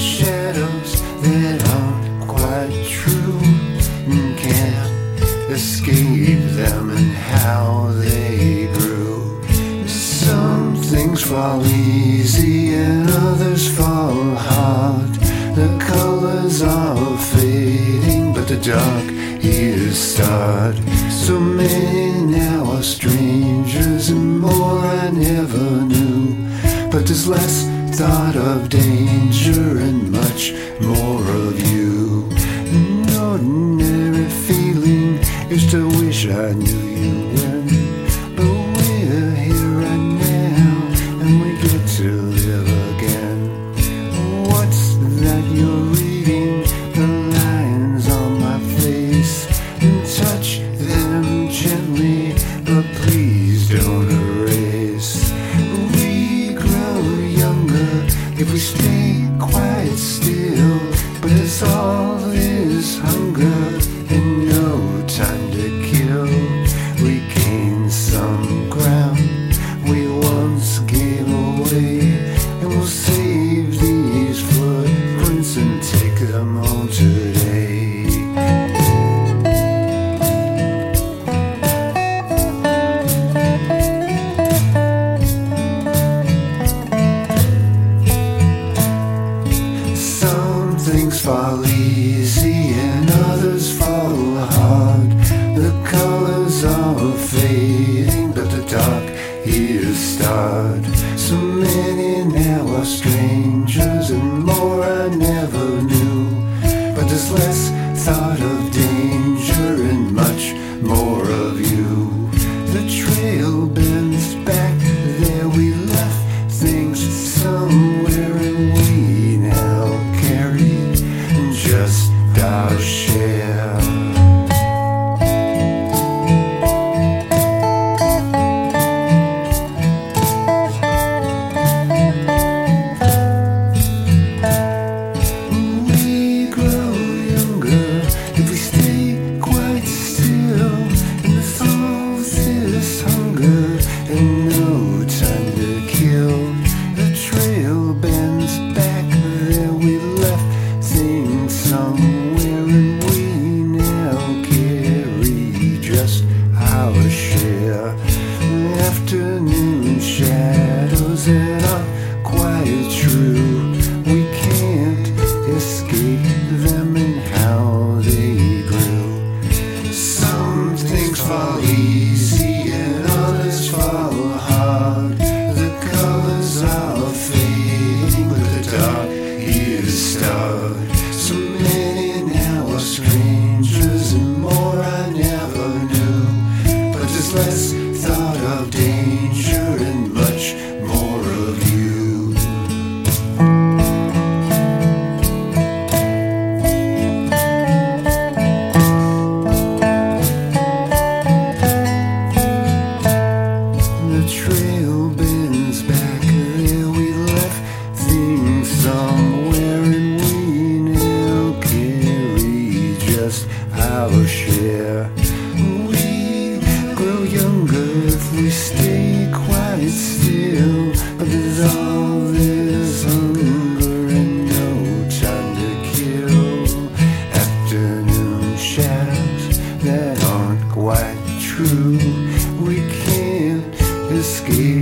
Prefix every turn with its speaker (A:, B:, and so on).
A: shadows that aren't quite true and can't escape them and how they grew. Some things fall easy and others fall hard. The colors are fading, but the dark is starred. So many now are strangers and more I never knew. But there's less thought of danger and much more of you. An ordinary feeling is to wish I knew you when. Easy and others fall hard. The colors are fading, but the dark years start. So many now are strangers, just our share. Our share. just our share. We grow younger if we stay quiet still, but there's all this hunger and no time to kill. Afternoon shadows that aren't quite true, we can't escape.